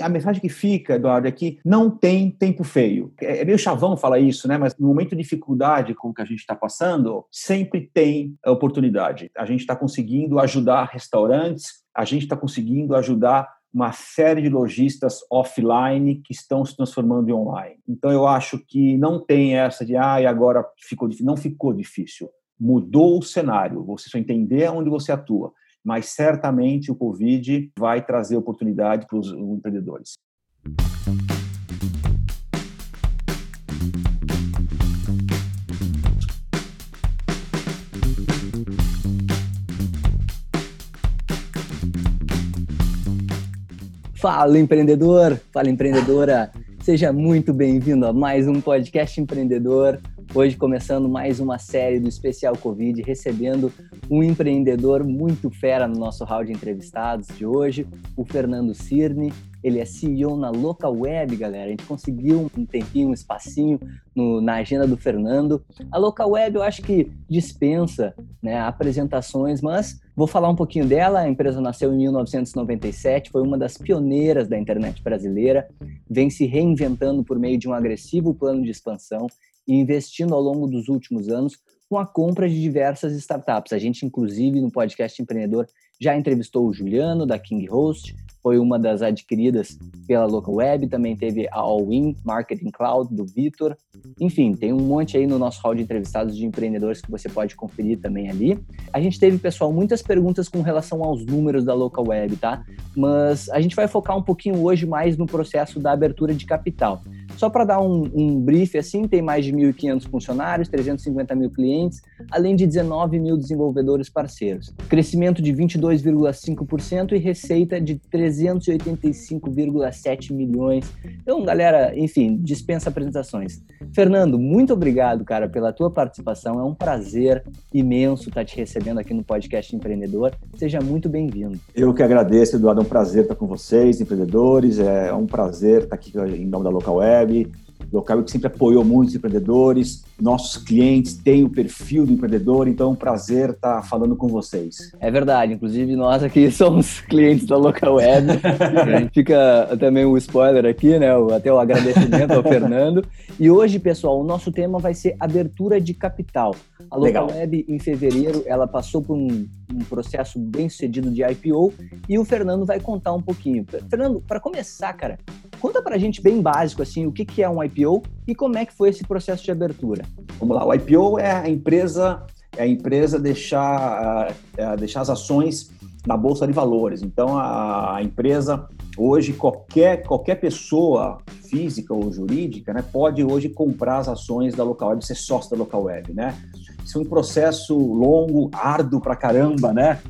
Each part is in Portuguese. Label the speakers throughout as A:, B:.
A: A mensagem que fica, Eduardo, é que não tem tempo feio. É, é meio chavão falar isso, né? Mas no momento de dificuldade como que a gente está passando, sempre tem oportunidade. A gente está conseguindo ajudar restaurantes, a gente está conseguindo ajudar uma série de lojistas offline que estão se transformando em online. Então eu acho que não tem essa de ah, e agora ficou difícil. Não ficou difícil. Mudou o cenário. Você só entender onde você atua mas certamente o Covid vai trazer oportunidade para os empreendedores.
B: Fala empreendedor, fala empreendedora, seja muito bem-vindo a mais um podcast empreendedor. Hoje começando mais uma série do especial Covid, recebendo um empreendedor muito fera no nosso round de entrevistados de hoje, o Fernando Cirne. Ele é CEO na Local Web, galera. A gente conseguiu um tempinho, um espacinho no, na agenda do Fernando. A Local Web eu acho que dispensa né, apresentações, mas vou falar um pouquinho dela. A empresa nasceu em 1997, foi uma das pioneiras da internet brasileira, vem se reinventando por meio de um agressivo plano de expansão e investindo ao longo dos últimos anos com a compra de diversas startups. A gente, inclusive, no podcast Empreendedor, já entrevistou o Juliano, da King Host, foi uma das adquiridas pela Local Web, também teve a All-In Marketing Cloud, do Vitor. Enfim, tem um monte aí no nosso hall de entrevistados de empreendedores que você pode conferir também ali. A gente teve, pessoal, muitas perguntas com relação aos números da Local Web, tá? Mas a gente vai focar um pouquinho hoje mais no processo da abertura de capital. Só para dar um, um brief, assim, tem mais de 1.500 funcionários, 350 mil clientes, além de 19 mil desenvolvedores parceiros. Crescimento de 22,5% e receita de 385,7 milhões. Então, galera, enfim, dispensa apresentações. Fernando, muito obrigado, cara, pela tua participação. É um prazer imenso estar te recebendo aqui no podcast Empreendedor. Seja muito bem-vindo.
A: Eu que agradeço, Eduardo. É um prazer estar com vocês, empreendedores. É um prazer estar aqui em nome da Local Web Local que sempre apoiou muitos empreendedores. Nossos clientes têm o perfil do empreendedor, então é um prazer estar falando com vocês.
B: É verdade, inclusive nós aqui somos clientes da Local Web. Fica também o spoiler aqui, né? Até o agradecimento ao Fernando. E hoje, pessoal, o nosso tema vai ser abertura de capital. A Local Legal. Web, em fevereiro, ela passou por um, um processo bem sucedido de IPO e o Fernando vai contar um pouquinho. Fernando, para começar, cara, conta para a gente bem básico assim o que, que é um IPO e como é que foi esse processo de abertura.
A: Vamos lá, o IPO é a empresa é a empresa deixar, é deixar as ações na bolsa de valores. Então a, a empresa hoje qualquer qualquer pessoa física ou jurídica, né, pode hoje comprar as ações da local web, ser sócio da local web, né? Isso é um processo longo, árduo pra caramba, né?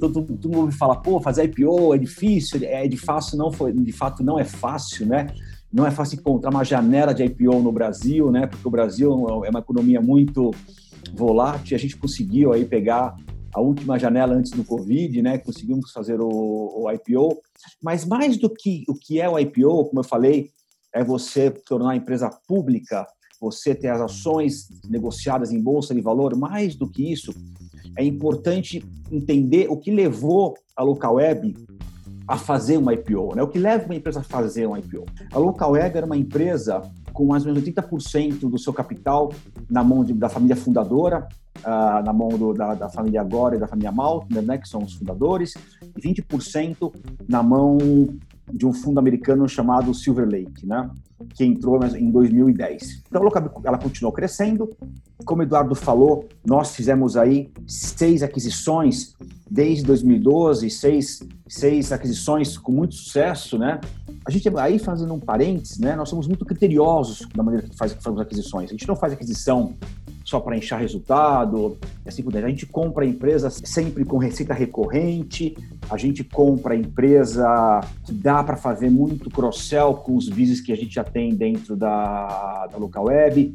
A: Todo, mundo fala, pô, fazer IPO é difícil, é de fácil, não foi, de fato não é fácil, né? Não é fácil encontrar uma janela de IPO no Brasil, né? Porque o Brasil é uma economia muito volátil. A gente conseguiu aí pegar a última janela antes do Covid, né? Conseguimos fazer o, o, IPO. Mas mais do que o que é o IPO, como eu falei, é você tornar a empresa pública, você ter as ações negociadas em bolsa de valor. Mais do que isso, é importante entender o que levou a Local Web a fazer uma IPO, né? O que leva uma empresa a fazer uma IPO? A Local Web era uma empresa com mais ou menos 80% do seu capital na mão de, da família fundadora, uh, na mão do, da, da, família Agora e da família Maltner, né, que são os fundadores, e 20% na mão de um fundo americano chamado Silver Lake, né? que entrou em 2010. Então, ela continuou crescendo. Como o Eduardo falou, nós fizemos aí seis aquisições desde 2012, seis, seis aquisições com muito sucesso, né? A gente, aí fazendo um parênteses, né? Nós somos muito criteriosos da maneira que faz, fazemos aquisições. A gente não faz aquisição só para encher resultado, e assim por diante. A gente compra empresas sempre com receita recorrente, a gente compra empresa que dá para fazer muito cross-sell com os business que a gente já tem dentro da, da local web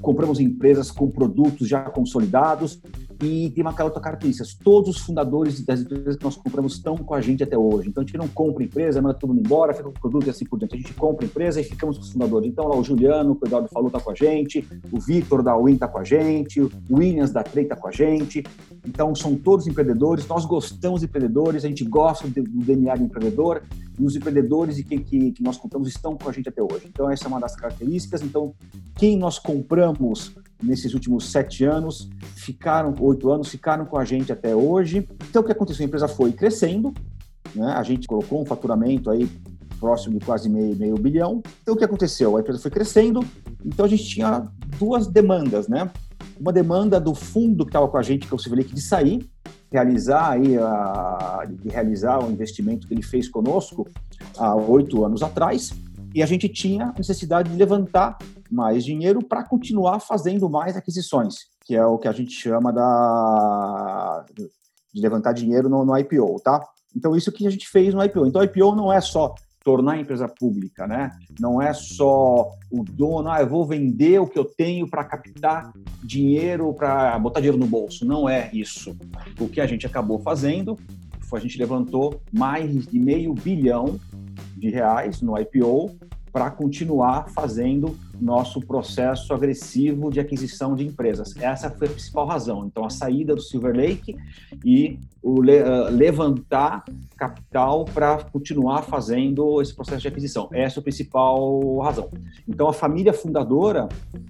A: compramos empresas com produtos já consolidados e tem uma outra característica, todos os fundadores das empresas que nós compramos estão com a gente até hoje. Então a gente não compra empresa, manda todo mundo embora, fica com o produto e assim por diante. A gente compra empresa e ficamos com os fundadores. Então lá o Juliano, o Eduardo falou, está com a gente, o Vitor da Win está com a gente, o Williams da Trey está com a gente. Então são todos empreendedores, nós gostamos de empreendedores, a gente gosta do DNA do empreendedor e os empreendedores e quem que, que nós compramos estão com a gente até hoje. Então, essa é uma das características. Então, quem nós compramos nesses últimos sete anos, ficaram, oito anos, ficaram com a gente até hoje. Então, o que aconteceu? A empresa foi crescendo, né? a gente colocou um faturamento aí próximo de quase meio, meio bilhão. Então, o que aconteceu? A empresa foi crescendo, então a gente tinha duas demandas, né? Uma demanda do fundo que estava com a gente, que é o Lake, de sair, realizar aí a, de realizar o investimento que ele fez conosco há oito anos atrás, e a gente tinha necessidade de levantar mais dinheiro para continuar fazendo mais aquisições, que é o que a gente chama da de levantar dinheiro no, no IPO, tá? Então isso que a gente fez no IPO. Então IPO não é só tornar a empresa pública, né? Não é só o dono, ah, eu vou vender o que eu tenho para captar dinheiro, para botar dinheiro no bolso. Não é isso. O que a gente acabou fazendo foi a gente levantou mais de meio bilhão de reais no IPO para continuar fazendo nosso processo agressivo de aquisição de empresas. Essa foi a principal razão. Então, a saída do Silver Lake e o le uh, levantar capital para continuar fazendo esse processo de aquisição. Essa é a principal razão. Então, a família fundadora,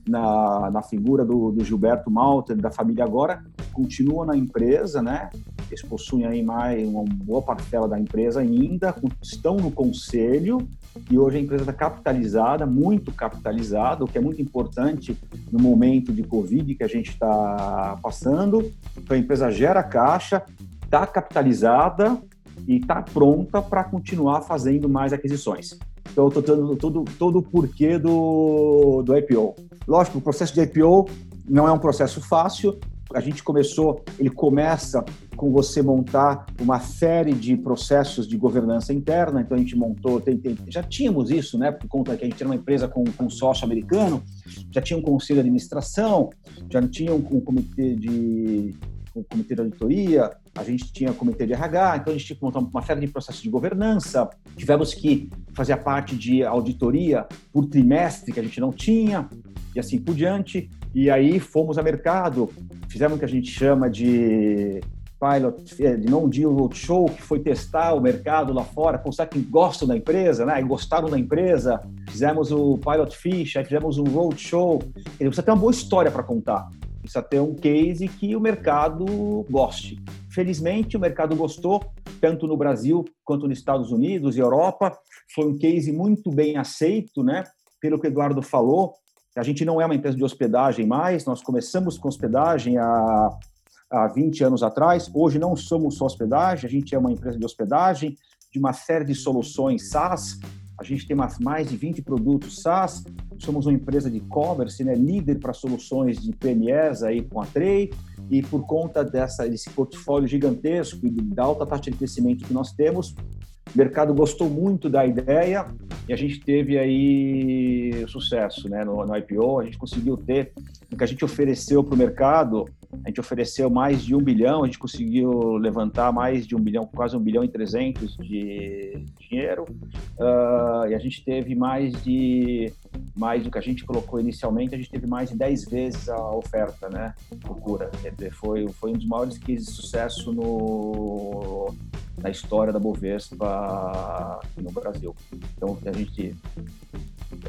A: na, na figura do, do Gilberto Malta, da família agora, continua na empresa, né? Eles possuem aí mais uma boa parcela da empresa ainda, estão no conselho e hoje a empresa está capitalizada, muito capitalizada, o que é muito importante no momento de Covid que a gente está passando. Então a empresa gera caixa, está capitalizada e está pronta para continuar fazendo mais aquisições. Então, eu estou dando todo, todo o porquê do, do IPO. Lógico, o processo de IPO não é um processo fácil, a gente começou, ele começa com você montar uma série de processos de governança interna. Então a gente montou, tem, tem, já tínhamos isso, né? Por conta que a gente era uma empresa com, um sócio americano, já tinha um conselho de administração, já tinha um, um comitê de um comitê de auditoria, a gente tinha um comitê de RH, então a gente tinha que montar uma série de processos de governança. Tivemos que fazer a parte de auditoria por trimestre que a gente não tinha e assim por diante. E aí fomos a mercado, fizemos o que a gente chama de pilot, é, de non-deal roadshow, que foi testar o mercado lá fora, constar que gostam da empresa, né? E gostaram da empresa. Fizemos o pilot fish, aí fizemos um roadshow. Ele precisa ter uma boa história para contar. Precisa ter um case que o mercado goste. Felizmente, o mercado gostou, tanto no Brasil quanto nos Estados Unidos e Europa. Foi um case muito bem aceito, né? Pelo que o Eduardo falou, a gente não é uma empresa de hospedagem mais, nós começamos com hospedagem há, há 20 anos atrás. Hoje não somos só hospedagem, a gente é uma empresa de hospedagem, de uma série de soluções SaaS. A gente tem mais de 20 produtos SaaS. Somos uma empresa de e-commerce, né, líder para soluções de PMS aí com a Trey. E por conta dessa, desse portfólio gigantesco e da alta taxa de crescimento que nós temos, o mercado gostou muito da ideia e a gente teve aí sucesso né, no, no IPO. A gente conseguiu ter o que a gente ofereceu para o mercado. A gente ofereceu mais de um bilhão, a gente conseguiu levantar mais de um bilhão, quase um bilhão e trezentos de dinheiro. Uh, e a gente teve mais de mais do que a gente colocou inicialmente, a gente teve mais de 10 vezes a oferta, né? Procura. Foi, foi um dos maiores cases de sucesso no, na história da Bovespa no Brasil. Então, a gente,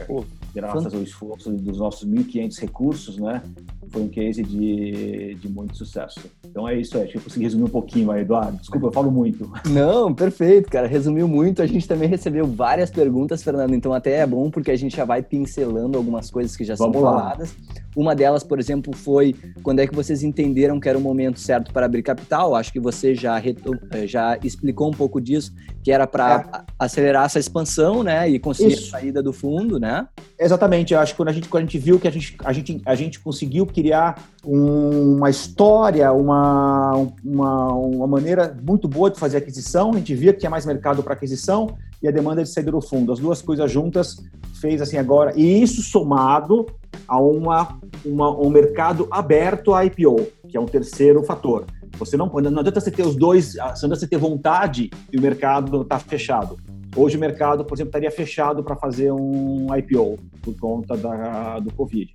A: Pô, graças ao esforço dos nossos 1.500 recursos, né, foi um case de, de muito sucesso. Então é isso, acho que eu consegui resumir um pouquinho, Eduardo. Desculpa, eu falo muito.
B: Não, perfeito, cara. Resumiu muito. A gente também recebeu várias perguntas, Fernando. Então até é bom porque a gente já vai pincelando algumas coisas que já Vamos são lá. faladas. Uma delas, por exemplo, foi quando é que vocês entenderam que era o momento certo para abrir capital. Acho que você já, eh, já explicou um pouco disso, que era para é. acelerar essa expansão, né? E conseguir Isso. a saída do fundo, né?
A: Exatamente. Eu acho que quando a gente, quando a gente viu que a gente, a gente, a gente conseguiu criar um, uma história, uma, uma, uma maneira muito boa de fazer aquisição, a gente via que tinha mais mercado para aquisição e a demanda de saída do fundo. As duas coisas juntas fez assim agora, e isso somado a uma, uma, um mercado aberto a IPO, que é um terceiro fator. Você não, não adianta você ter os dois, não adianta você ter vontade e o mercado está fechado. Hoje o mercado, por exemplo, estaria fechado para fazer um IPO por conta da, do Covid.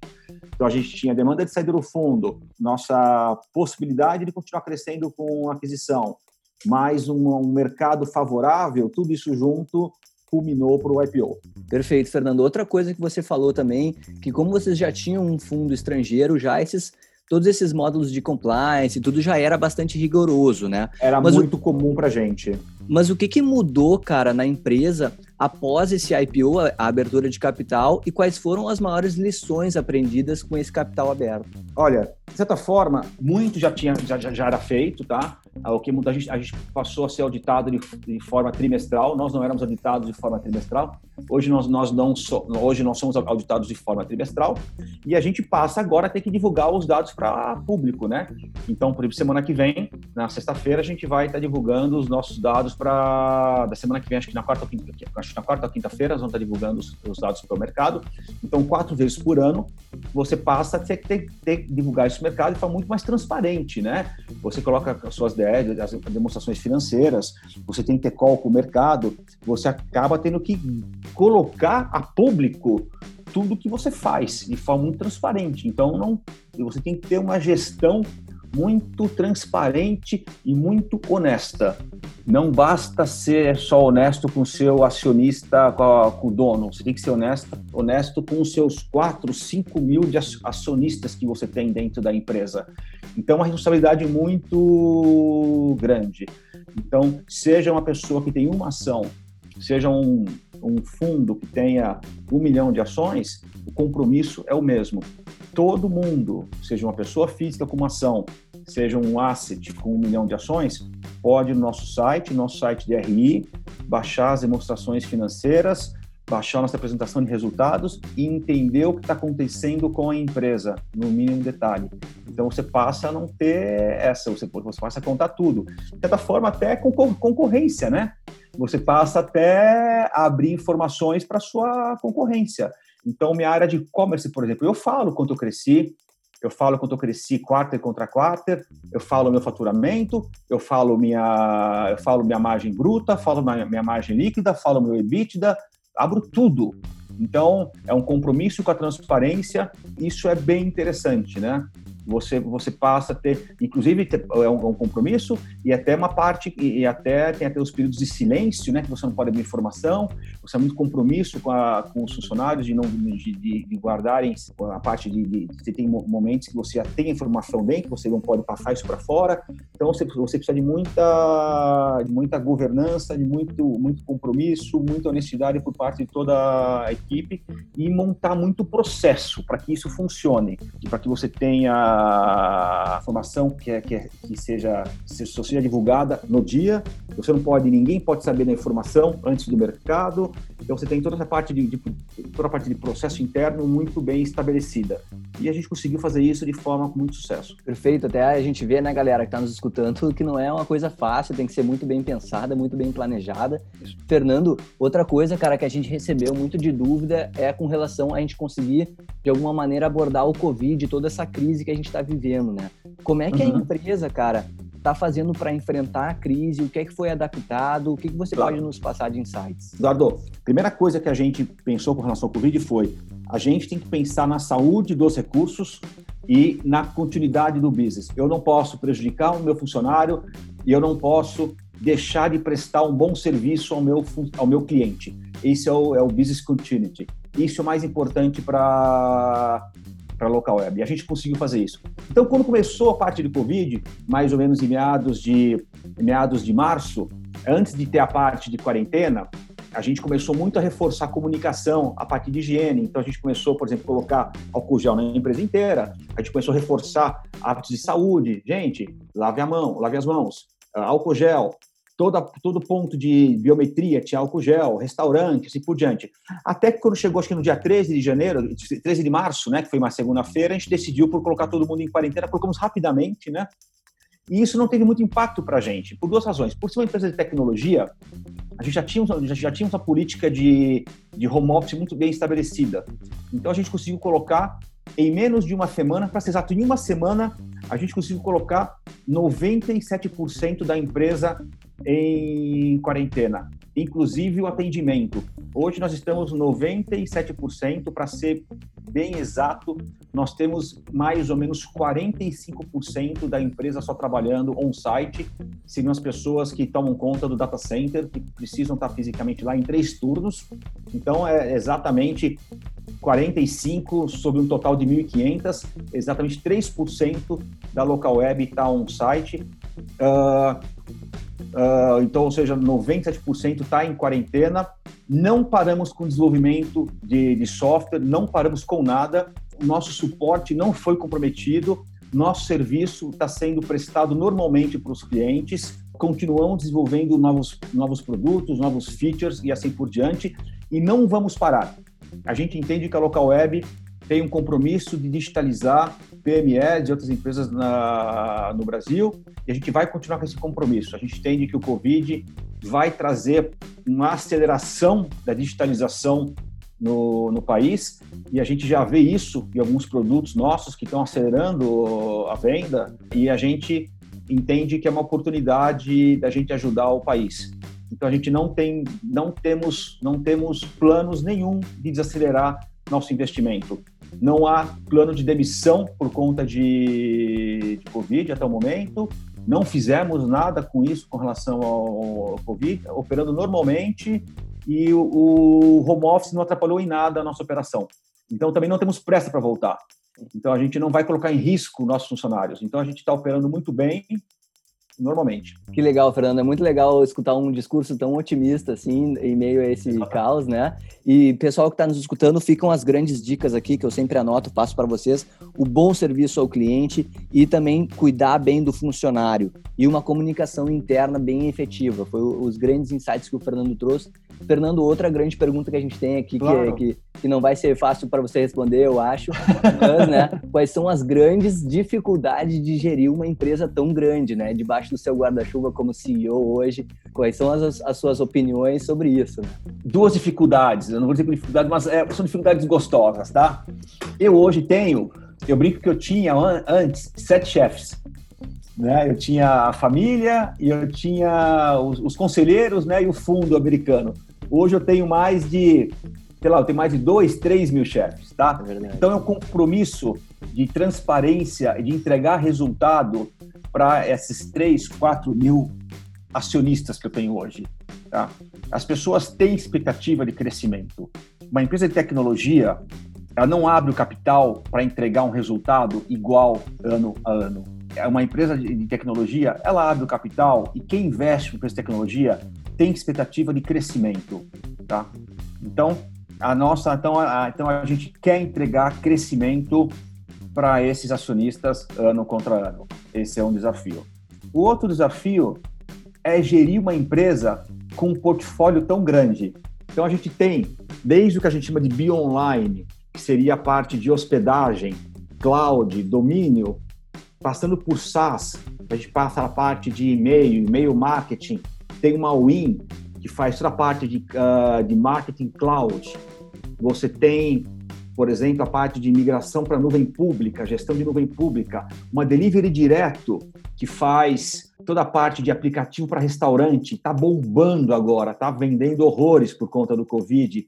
A: Então a gente tinha demanda de saída do fundo, nossa possibilidade de continuar crescendo com aquisição mais um, um mercado favorável, tudo isso junto culminou para o IPO.
B: Perfeito, Fernando. Outra coisa que você falou também, que como vocês já tinham um fundo estrangeiro, já esses todos esses módulos de compliance, tudo já era bastante rigoroso, né?
A: Era Mas muito o... comum para gente.
B: Mas o que, que mudou, cara, na empresa após esse IPO, a abertura de capital, e quais foram as maiores lições aprendidas com esse capital aberto?
A: Olha, de certa forma, muito já tinha já, já era feito, tá? O que a gente, a gente passou a ser auditado de, de, forma trimestral. Nós não éramos auditados de forma trimestral. Hoje nós, nós não so, hoje nós somos auditados de forma trimestral e a gente passa agora a ter que divulgar os dados para público, né? Então, por exemplo, semana que vem, na sexta-feira, a gente vai estar divulgando os nossos dados para da semana que vem, acho que na quarta ou quinta, acho que na quarta ou quinta-feira, nós vamos estar divulgando os, os dados para o mercado. Então, quatro vezes por ano, você passa a ter que ter, ter, divulgar esse mercado de forma muito mais transparente, né? Você coloca as suas DEs, as demonstrações financeiras, você tem que ter call com o mercado, você acaba tendo que colocar a público tudo que você faz de forma muito transparente. Então, não, você tem que ter uma gestão muito transparente e muito honesta. Não basta ser só honesto com o seu acionista, com, a, com, o dono. Você tem que ser honesto, honesto com os seus 4, 5 mil de acionistas que você tem dentro da empresa. Então, é uma responsabilidade muito grande. Então, seja uma pessoa que tem uma ação, seja um, um fundo que tenha um milhão de ações, o compromisso é o mesmo. Todo mundo, seja uma pessoa física com uma ação, seja um asset com um milhão de ações, pode no nosso site, nosso site de RI, baixar as demonstrações financeiras, baixar nossa apresentação de resultados e entender o que está acontecendo com a empresa, no mínimo detalhe. Então você passa a não ter essa, você, você passa a contar tudo. De certa forma, até com concorrência, né? Você passa até a abrir informações para sua concorrência. Então, minha área de e-commerce, por exemplo, eu falo quanto eu cresci, eu falo quanto eu cresci quarter contra quarter, eu falo meu faturamento, eu falo minha, eu falo minha margem bruta, falo minha, minha margem líquida, falo meu EBITDA, abro tudo. Então, é um compromisso com a transparência, isso é bem interessante, né? Você, você passa a ter, inclusive, é um, um, compromisso e até uma parte, e, e, até tem até os períodos de silêncio, né, que você não pode abrir informação, você é muito compromisso com, a, com os funcionários de não de, de, de guardarem a parte de, de, Você tem momentos que você já tem informação dentro, você não pode passar isso para fora, então você, você precisa de muita, de muita governança, de muito, muito compromisso, muita honestidade por parte de toda a equipe e montar muito processo para que isso funcione, para que você tenha a formação que, é, que, é, que seja, seja divulgada no dia. Você não pode, ninguém pode saber da informação antes do mercado. Então você tem toda essa parte de, de toda a parte de processo interno muito bem estabelecida. E a gente conseguiu fazer isso de forma com muito sucesso.
B: Perfeito. Até a gente vê, né, galera, que está nos escutando, que não é uma coisa fácil, tem que ser muito bem pensada, muito bem planejada. Isso. Fernando, outra coisa, cara, que a gente recebeu muito de dúvida é com relação a gente conseguir, de alguma maneira, abordar o Covid, toda essa crise que a gente está vivendo, né? Como é que uhum. a empresa, cara, está fazendo para enfrentar a crise? O que é que foi adaptado? O que, que você claro. pode nos passar de insights?
A: Eduardo, primeira coisa que a gente pensou com relação ao Covid foi a gente tem que pensar na saúde dos recursos e na continuidade do business. Eu não posso prejudicar o meu funcionário e eu não posso deixar de prestar um bom serviço ao meu, ao meu cliente. Esse é o, é o business continuity. Isso é o mais importante para para local web. E a gente conseguiu fazer isso. Então, quando começou a parte do Covid, mais ou menos em meados de, meados de março, antes de ter a parte de quarentena, a gente começou muito a reforçar a comunicação, a parte de higiene. Então, a gente começou, por exemplo, a colocar álcool gel na empresa inteira. A gente começou a reforçar hábitos de saúde. Gente, lave a mão, lave as mãos. Álcool gel, toda, todo ponto de biometria tinha álcool gel, restaurante, assim por diante. Até que quando chegou, acho que no dia 13 de janeiro, 13 de março, né, que foi uma segunda-feira, a gente decidiu por colocar todo mundo em quarentena, colocamos rapidamente, né? E isso não teve muito impacto para a gente, por duas razões. Por ser uma empresa de tecnologia, a gente já tinha, já, já tinha uma política de, de home office muito bem estabelecida. Então a gente conseguiu colocar em menos de uma semana, para ser exato, em uma semana, a gente conseguiu colocar 97% da empresa em quarentena, inclusive o atendimento. Hoje nós estamos 97%, para ser bem exato, nós temos mais ou menos 45% da empresa só trabalhando on-site, seriam as pessoas que tomam conta do data center, que precisam estar fisicamente lá em três turnos. Então, é exatamente 45 sobre um total de 1.500, exatamente 3% da local web está on-site. Uh, uh, então, ou seja, 97% está em quarentena. Não paramos com desenvolvimento de, de software, não paramos com nada nosso suporte não foi comprometido, nosso serviço está sendo prestado normalmente para os clientes, continuamos desenvolvendo novos, novos produtos, novos features e assim por diante, e não vamos parar. A gente entende que a Local Web tem um compromisso de digitalizar PME de outras empresas na, no Brasil e a gente vai continuar com esse compromisso. A gente entende que o Covid vai trazer uma aceleração da digitalização no, no país e a gente já vê isso em alguns produtos nossos que estão acelerando a venda e a gente entende que é uma oportunidade da gente ajudar o país. Então a gente não tem, não temos, não temos planos nenhum de desacelerar nosso investimento. Não há plano de demissão por conta de, de Covid até o momento. Não fizemos nada com isso com relação ao Covid, operando normalmente e o, o home office não atrapalhou em nada a nossa operação. Então, também não temos pressa para voltar. Então, a gente não vai colocar em risco nossos funcionários. Então, a gente está operando muito bem, normalmente.
B: Que legal, Fernando. É muito legal escutar um discurso tão otimista, assim, em meio a esse Exatamente. caos, né? E, pessoal que está nos escutando, ficam as grandes dicas aqui que eu sempre anoto, passo para vocês. O bom serviço ao cliente e também cuidar bem do funcionário. E uma comunicação interna bem efetiva. Foi os grandes insights que o Fernando trouxe Fernando, outra grande pergunta que a gente tem aqui, claro. que, que, que, não vai ser fácil para você responder, eu acho, mas, né, quais são as grandes dificuldades de gerir uma empresa tão grande, né, debaixo do seu guarda-chuva como CEO hoje? Quais são as, as suas opiniões sobre isso? Né?
A: Duas dificuldades, eu não vou dizer dificuldades, mas é, são dificuldades gostosas, tá? Eu hoje tenho, eu brinco que eu tinha antes sete chefes. Né? Eu tinha a família e eu tinha os, os, conselheiros né, e o fundo americano. Hoje eu tenho mais de, sei lá, eu tenho mais de dois, três mil chefes, tá? É então é um compromisso de transparência e de entregar resultado para esses três, quatro mil acionistas que eu tenho hoje. Tá? As pessoas têm expectativa de crescimento. Uma empresa de tecnologia, ela não abre o capital para entregar um resultado igual ano a ano. É uma empresa de tecnologia, ela abre o capital e quem investe em empresa de tecnologia tem expectativa de crescimento, tá? Então, a nossa, então a, então a gente quer entregar crescimento para esses acionistas ano contra ano. Esse é um desafio. O outro desafio é gerir uma empresa com um portfólio tão grande. Então a gente tem desde o que a gente chama de bio online, que seria a parte de hospedagem, cloud, domínio, passando por SaaS, a gente passa a parte de e-mail, e-mail marketing, tem uma Win, que faz toda a parte de, uh, de marketing cloud. Você tem, por exemplo, a parte de migração para nuvem pública, gestão de nuvem pública. Uma delivery direto, que faz toda a parte de aplicativo para restaurante. Está bombando agora, está vendendo horrores por conta do Covid.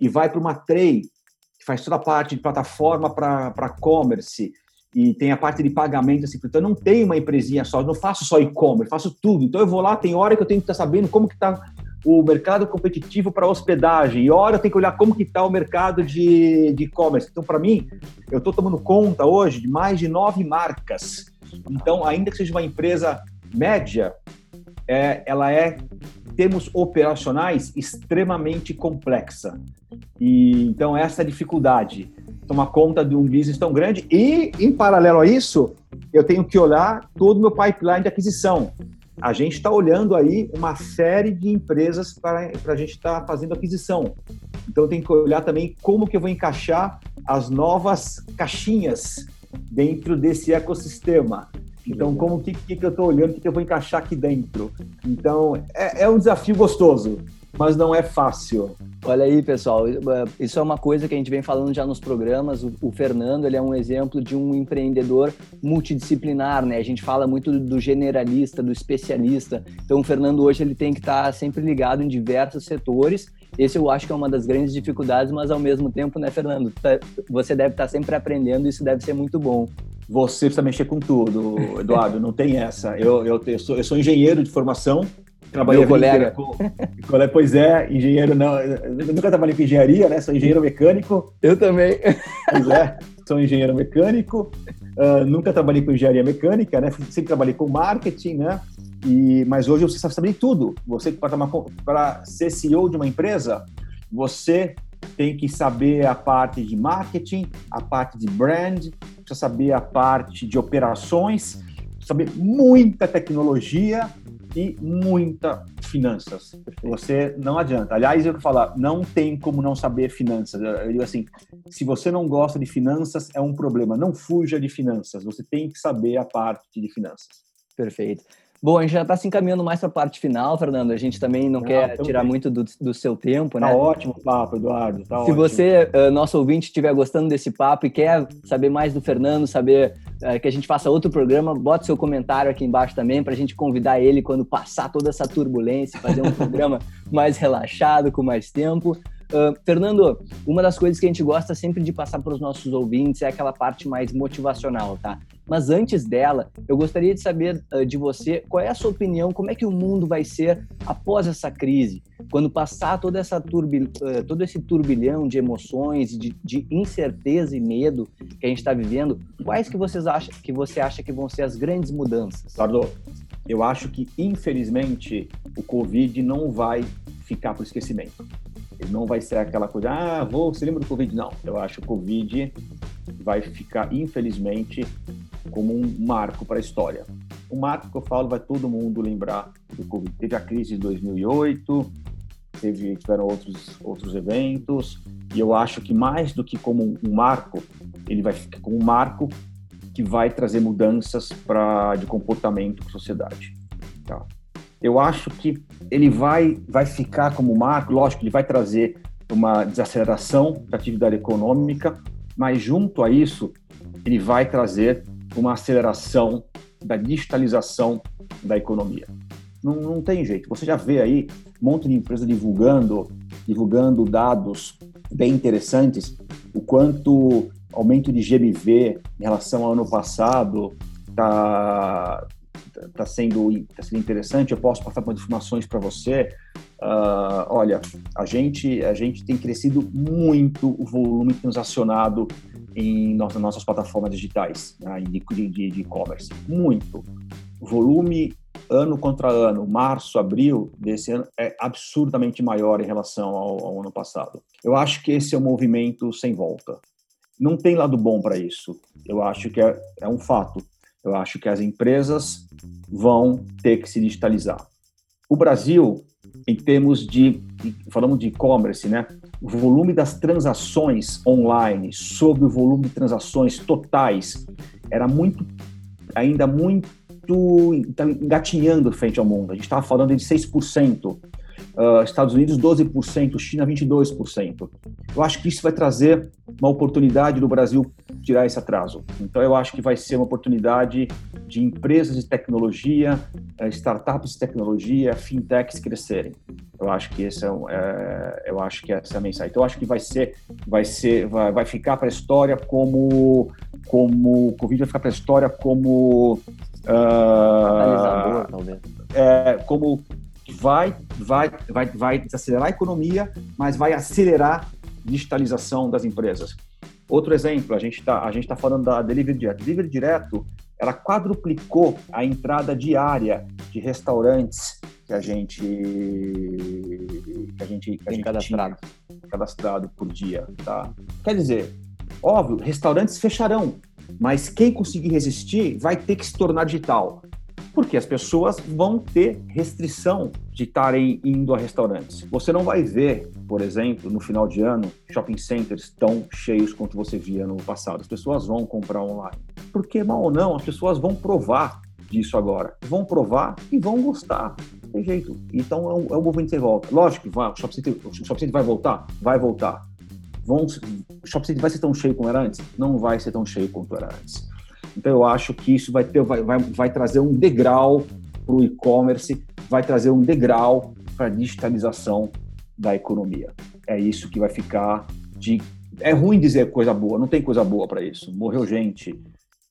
A: E vai para uma Tray, que faz toda a parte de plataforma para commerce e tem a parte de pagamento, assim, então eu não tenho uma empresinha só, não faço só e-commerce, faço tudo. Então eu vou lá, tem hora que eu tenho que estar sabendo como que está o mercado competitivo para hospedagem, e hora eu tenho que olhar como que está o mercado de e-commerce. Então, para mim, eu estou tomando conta hoje de mais de nove marcas. Então, ainda que seja uma empresa média, é, ela é termos operacionais extremamente complexa. E então essa dificuldade tomar conta de um business tão grande e, em paralelo a isso, eu tenho que olhar todo o meu pipeline de aquisição. A gente está olhando aí uma série de empresas para a gente estar tá fazendo aquisição. Então, tenho que olhar também como que eu vou encaixar as novas caixinhas dentro desse ecossistema. Então, como que, que, que eu estou olhando, o que, que eu vou encaixar aqui dentro. Então, é, é um desafio gostoso mas não é fácil.
B: Olha aí, pessoal, isso é uma coisa que a gente vem falando já nos programas. O, Fernando, ele é um exemplo de um empreendedor multidisciplinar, né? A gente fala muito do generalista, do especialista. Então, o Fernando hoje ele tem que estar sempre ligado em diversos setores Esse eu acho que é uma das grandes dificuldades, mas ao mesmo tempo, né, Fernando? Tá, você deve estar sempre aprendendo, isso deve ser muito bom.
A: Você precisa mexer com tudo, Eduardo, não tem essa. Eu, eu, eu, sou, eu sou engenheiro de formação,
B: Trabalhei Meu colega.
A: Com, pois é, engenheiro não. Eu nunca trabalhei com engenharia, né? Sou engenheiro mecânico.
B: Eu também.
A: Pois é, sou engenheiro mecânico. Uh, nunca trabalhei com engenharia mecânica, né? Sempre trabalhei com marketing, né? E, mas hoje você sabe saber tudo. Você para ser CEO de uma empresa, você tem que saber a parte de marketing, a parte de brand, precisa saber a parte de operações, saber muita tecnologia e muita finanças. Você não adianta. Aliás, eu falar, não tem como não saber finanças. Eu digo assim, se você não gosta de finanças, é um problema. Não fuja de finanças. Você tem que saber a parte de finanças.
B: Perfeito. Bom, a gente já está se encaminhando mais para a parte final, Fernando. A gente também não, não quer tirar bem. muito do, do, seu tempo,
A: tá
B: né?
A: Ótimo o papo, Eduardo. Tá
B: se
A: ótimo.
B: você, uh, nosso ouvinte, estiver gostando desse papo e quer saber mais do Fernando, saber uh, que a gente faça outro programa, bota seu comentário aqui embaixo também para a gente convidar ele quando passar toda essa turbulência, fazer um programa mais relaxado, com mais tempo. Uh, Fernando, uma das coisas que a gente gosta sempre de passar para os nossos ouvintes é aquela parte mais motivacional, tá? Mas antes dela, eu gostaria de saber uh, de você qual é a sua opinião, como é que o mundo vai ser após essa crise, quando passar toda essa uh, todo esse turbilhão de emoções, de, de, incerteza e medo que a gente está vivendo, quais que vocês acham que você acha que vão ser as grandes mudanças?
A: Pardo, eu acho que infelizmente o Covid não vai ficar para o esquecimento. Não vai ser aquela coisa, ah, vou, você lembra do Covid? Não, eu acho que o Covid vai ficar, infelizmente, como um marco para a história. O marco que eu falo vai todo mundo lembrar do Covid. Teve a crise de 2008, teve, tiveram outros, outros eventos, e eu acho que mais do que como um marco, ele vai ficar como um marco que vai trazer mudanças pra, de comportamento para a sociedade. Tá? Eu acho que ele vai, vai ficar como marco, lógico, ele vai trazer uma desaceleração da atividade econômica, mas junto a isso, ele vai trazer uma aceleração da digitalização da economia. Não, não tem jeito. Você já vê aí um monte de empresa divulgando, divulgando dados bem interessantes, o quanto aumento de GMV em relação ao ano passado está está sendo, tá sendo interessante, eu posso passar algumas informações para você. Uh, olha, a gente, a gente tem crescido muito o volume transacionado em nossas, nossas plataformas digitais né, de e-commerce. Muito. Volume ano contra ano, março, abril desse ano, é absurdamente maior em relação ao, ao ano passado. Eu acho que esse é um movimento sem volta. Não tem lado bom para isso. Eu acho que é, é um fato. Eu acho que as empresas vão ter que se digitalizar. O Brasil, em termos de, falamos de e-commerce, né? O volume das transações online sobre o volume de transações totais era muito, ainda muito engatinhando frente ao mundo. A gente estava falando de 6% uh, Estados Unidos 12%, China 22%. Eu acho que isso vai trazer uma oportunidade do Brasil tirar esse atraso. Então, eu acho que vai ser uma oportunidade de empresas de tecnologia, uh, startups de tecnologia, fintechs crescerem. Eu acho que esse é, é, eu acho que essa é a mensagem. Então, eu acho que vai ser, vai ser, vai, vai ficar para a história como, como o Covid vai ficar para a história como
B: uh, talvez.
A: É, como vai, vai, vai, vai desacelerar a economia, mas vai acelerar a digitalização das empresas. Outro exemplo, a gente está tá falando da Delivery Direto. Delivery Direto, ela quadruplicou a entrada diária de restaurantes que a gente que a gente, que a gente cadastrado. cadastrado por dia, tá? Quer dizer, óbvio, restaurantes fecharão, mas quem conseguir resistir vai ter que se tornar digital porque as pessoas vão ter restrição de estarem indo a restaurantes. Você não vai ver, por exemplo, no final de ano, shopping centers tão cheios quanto você via no passado. As pessoas vão comprar online. Porque, mal ou não, as pessoas vão provar disso agora. Vão provar e vão gostar. Tem jeito. Então é um, é um movimento sem volta. Lógico que vai, o shopping center, o shopping center vai voltar? Vai voltar. Vão, o shopping center vai ser tão cheio como era antes? Não vai ser tão cheio quanto era antes. Então, eu acho que isso vai, ter, vai, vai, vai trazer um degrau para o e-commerce, vai trazer um degrau para a digitalização da economia. É isso que vai ficar de. É ruim dizer coisa boa, não tem coisa boa para isso. Morreu gente,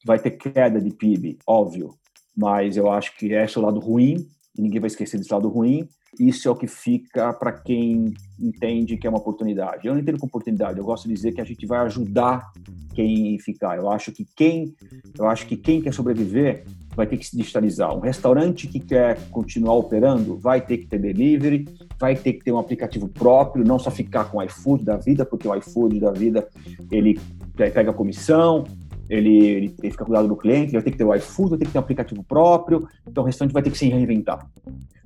A: vai ter queda de PIB, óbvio, mas eu acho que esse é o lado ruim, e ninguém vai esquecer desse lado ruim. Isso é o que fica para quem entende que é uma oportunidade. Eu não entendo como oportunidade, eu gosto de dizer que a gente vai ajudar quem ficar. Eu acho que quem, eu acho que quem quer sobreviver vai ter que se digitalizar. Um restaurante que quer continuar operando vai ter que ter delivery, vai ter que ter um aplicativo próprio, não só ficar com o iFood da vida, porque o iFood da vida ele pega comissão, ele, ele, ele fica cuidado do cliente, ele vai ter que ter o iFood, vai ter que ter um aplicativo próprio, então o restaurante vai ter que se reinventar.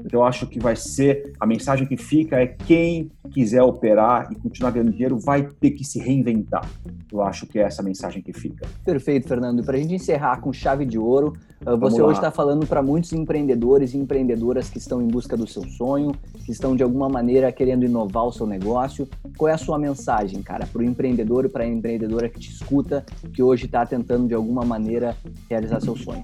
A: Então eu acho que vai ser, a mensagem que fica é quem quiser operar e continuar ganhando dinheiro vai ter que se reinventar. Eu acho que é essa a mensagem que fica.
B: Perfeito, Fernando. Para a gente encerrar com chave de ouro, ah, você hoje está falando para muitos empreendedores e empreendedoras que estão em busca do seu sonho, que estão de alguma maneira querendo inovar o seu negócio. Qual é a sua mensagem, cara, para o empreendedor e para a empreendedora que te escuta, que hoje está tentando de alguma maneira realizar seu sonho?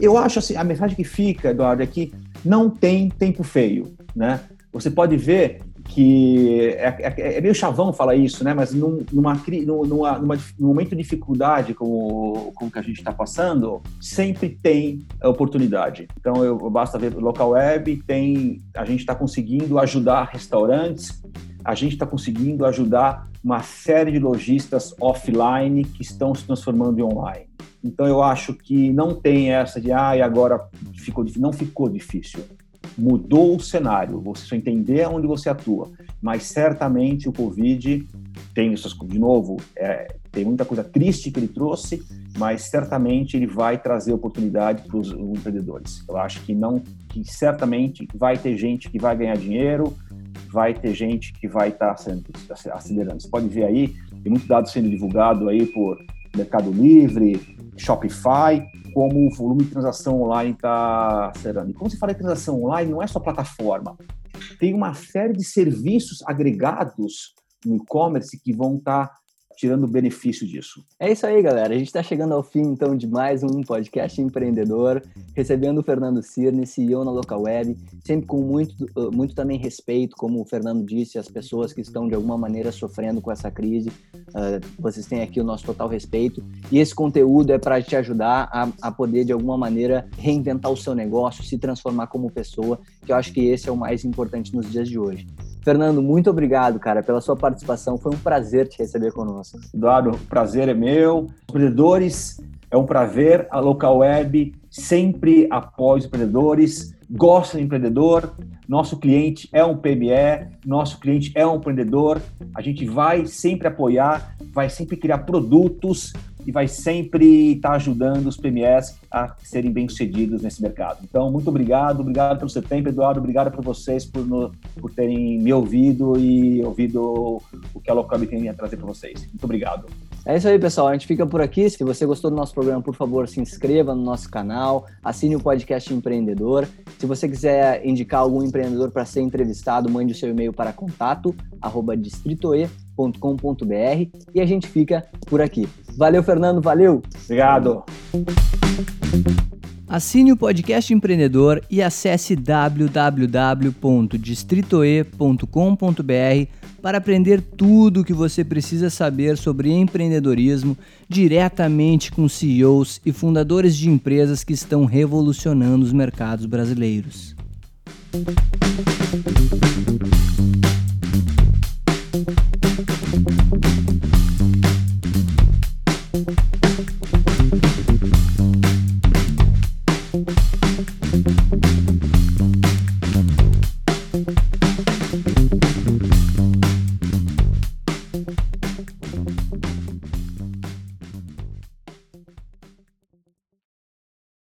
A: Eu acho assim, a mensagem que fica, Eduardo, é que não tem tempo feio, né? Você pode ver que é, é, é, meio chavão falar isso, né? Mas num, numa, numa, numa, num momento de dificuldade como, como que a gente está passando, sempre tem oportunidade. Então, eu, basta ver local web, tem, a gente está conseguindo ajudar restaurantes, a gente está conseguindo ajudar uma série de lojistas offline que estão se transformando em online. Então, eu acho que não tem essa de, ah, agora ficou difícil. Não ficou difícil mudou o cenário, você só entender onde você atua, mas certamente o Covid tem essas de novo, é, tem muita coisa triste que ele trouxe, mas certamente ele vai trazer oportunidade para os empreendedores. Eu acho que não, que certamente vai ter gente que vai ganhar dinheiro, vai ter gente que vai estar tá acelerando. Você pode ver aí, tem muito dado sendo divulgado aí por Mercado Livre, Shopify, como o volume de transação online está acelerando. E quando se fala em transação online, não é só plataforma. Tem uma série de serviços agregados no e-commerce que vão estar tá tirando benefício disso.
B: É isso aí, galera. A gente está chegando ao fim, então, de mais um podcast empreendedor, recebendo o Fernando Cirne, CEO na Local Web, sempre com muito, uh, muito também respeito, como o Fernando disse, as pessoas que estão de alguma maneira sofrendo com essa crise. Uh, vocês têm aqui o nosso total respeito. E esse conteúdo é para te ajudar a, a poder, de alguma maneira, reinventar o seu negócio, se transformar como pessoa, que eu acho que esse é o mais importante nos dias de hoje. Fernando, muito obrigado, cara, pela sua participação. Foi um prazer te receber conosco.
A: Eduardo, o prazer é meu. Empreendedores, é um prazer. A Local Web sempre apoia os empreendedores, gosta do empreendedor. Nosso cliente é um PME, nosso cliente é um empreendedor. A gente vai sempre apoiar, vai sempre criar produtos e vai sempre estar ajudando os PMEs a serem bem-sucedidos nesse mercado. Então, muito obrigado, obrigado pelo seu tempo, Eduardo, obrigado por vocês por, no, por terem me ouvido e ouvido o que a Locab tem a trazer para vocês. Muito obrigado.
B: É isso aí, pessoal. A gente fica por aqui. Se você gostou do nosso programa, por favor, se inscreva no nosso canal, assine o podcast Empreendedor. Se você quiser indicar algum empreendedor para ser entrevistado, mande o seu e-mail para contato distritoe.com.br e a gente fica por aqui. Valeu, Fernando, valeu.
A: Obrigado.
B: Assine o podcast empreendedor e acesse www.distritoe.com.br para aprender tudo o que você precisa saber sobre empreendedorismo diretamente com CEOs e fundadores de empresas que estão revolucionando os mercados brasileiros. Música